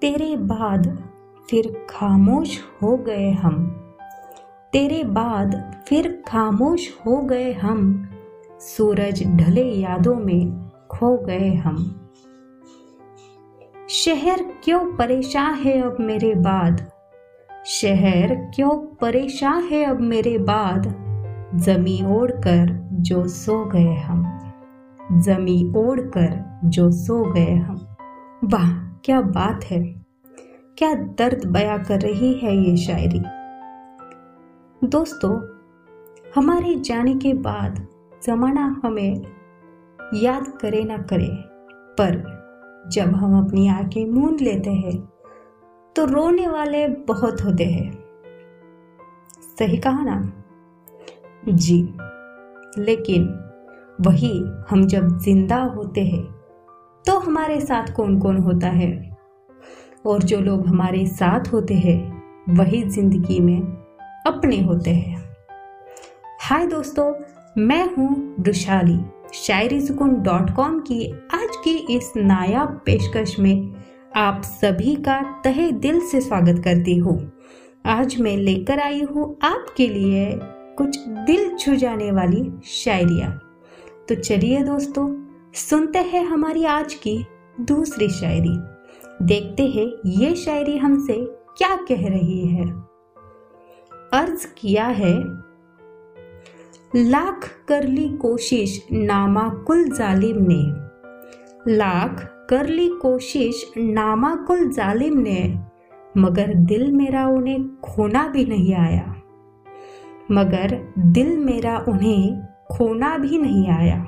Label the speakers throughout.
Speaker 1: तेरे बाद फिर खामोश हो गए हम। तेरे बाद फिर खामोश हो गए हम। सूरज ढले यादों में खो गए हम। शहर क्यों परेशान है अब मेरे बाद? शहर क्यों परेशान है अब मेरे बाद? जमी ओढ़ कर जो सो गए हम। जमी ओढ़ कर जो सो गए हम। वाह! क्या बात है? क्या दर्द बया कर रही है ये शायरी? दोस्तों, हमारे जाने के बाद जमाना हमें याद करे ना करे, पर जब हम अपनी आँखें मूंद लेते हैं तो रोने वाले बहुत होते हैं। सही कहा ना? जी, लेकिन वही हम जब ज़िंदा होते हैं तो हमारे साथ कौन कौन होता है? और जो लोग हमारे साथ होते हैं, वही ज़िंदगी में अपने होते हैं। हाय दोस्तों, मैं हूँ वृशाली शायरी सुकून डॉट कॉम की आज की इस नायाब पेशकश में आप सभी का तहे दिल से स्वागत करती हूँ। आज मैं लेकर आई हूँ आपके लिए कुछ दिल छू जाने वाली शायरिया। तो चलिए दोस्तों सुनते हैं हमारी आज की दूसरी शायरी। देखते हैं ये शायरी हमसे क्या कह रही है। अर्ज़ किया है, लाख कर ली कोशिश नामा कुल जालिम ने। लाख कर ली कोशिश नामा कुल जालिम ने, मगर दिल मेरा उन्हें खोना भी नहीं आया। मगर दिल मेरा उन्हें खोना भी नहीं आया।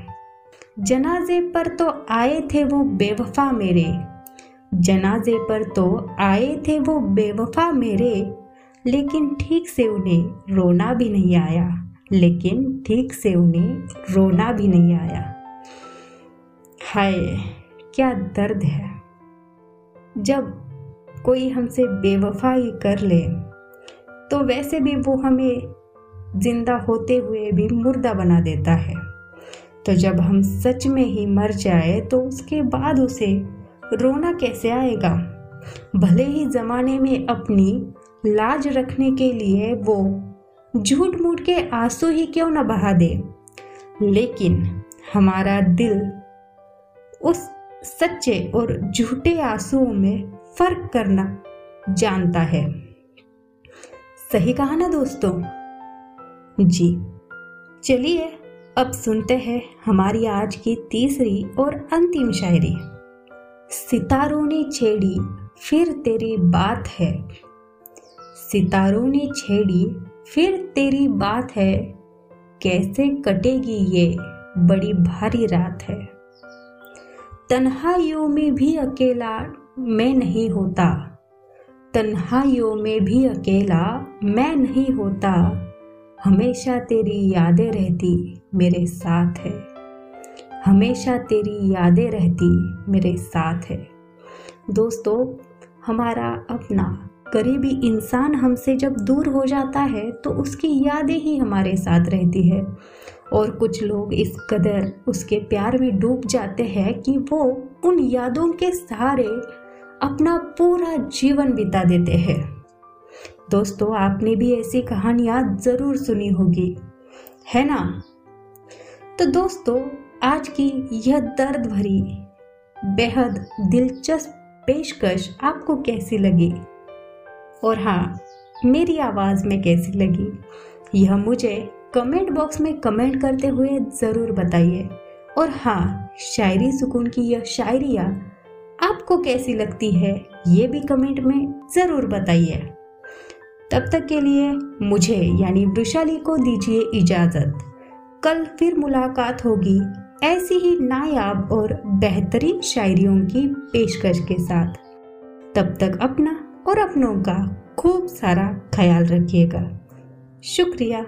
Speaker 1: जनाजे पर तो आए थे वो बेवफा मेरे। जनाजे पर तो आए थे वो बेवफा मेरे, लेकिन ठीक से उन्हें रोना भी नहीं आया। लेकिन ठीक से उन्हें रोना भी नहीं आया। हाय, क्या दर्द है। जब कोई हमसे बेवफाई कर ले तो वैसे भी वो हमें ज़िंदा होते हुए भी मुर्दा बना देता है। तो जब हम सच में ही मर जाए तो उसके बाद उसे रोना कैसे आएगा? भले ही जमाने में अपनी लाज रखने के लिए वो झूठ मूठ के आँसू ही क्यों न बहा दे? लेकिन हमारा दिल उस सच्चे और झूठे आंसुओं में फ़र्क करना जानता है। सही कहा ना दोस्तों? जी, चलिए। अब सुनते हैं हमारी आज की तीसरी और अंतिम शायरी। सितारों ने छेड़ी, फिर तेरी बात है। सितारों ने छेड़ी, फिर तेरी बात है। कैसे कटेगी ये बड़ी भारी रात है। तन्हाइयों में भी अकेला मैं नहीं होता। तन्हाइयों में भी अकेला मैं नहीं होता। हमेशा तेरी यादें रहती मेरे साथ है। हमेशा तेरी यादें रहती मेरे साथ है। दोस्तों, हमारा अपना करीबी इंसान हमसे जब दूर हो जाता है तो उसकी यादें ही हमारे साथ रहती है। और कुछ लोग इस कदर उसके प्यार में डूब जाते हैं कि वो उन यादों के सहारे अपना पूरा जीवन बिता देते हैं। दोस्तों, आपने भी ऐसी कहानियाँ ज़रूर सुनी होगी। है ना? तो दोस्तों, आज की यह दर्द भरी, बेहद दिलचस्प पेशकश आपको कैसी लगी? और हाँ मेरी आवाज़ में कैसी लगी? यह मुझे कमेंट बॉक्स में कमेंट करते हुए ज़रूर बताइए। और हाँ शायरी सुकून की यह शायरिया आपको कैसी लगती है, ये भी कमेंट में ज़रूर बताइए। तब तक के लिए मुझे यानी वृशाली को दीजिए इजाज़त। कल फिर मुलाकात होगी ऐसी ही नायाब और बेहतरीन शायरियों की पेशकश के साथ। तब तक अपना और अपनों का खूब सारा ख्याल रखिएगा। शुक्रिया।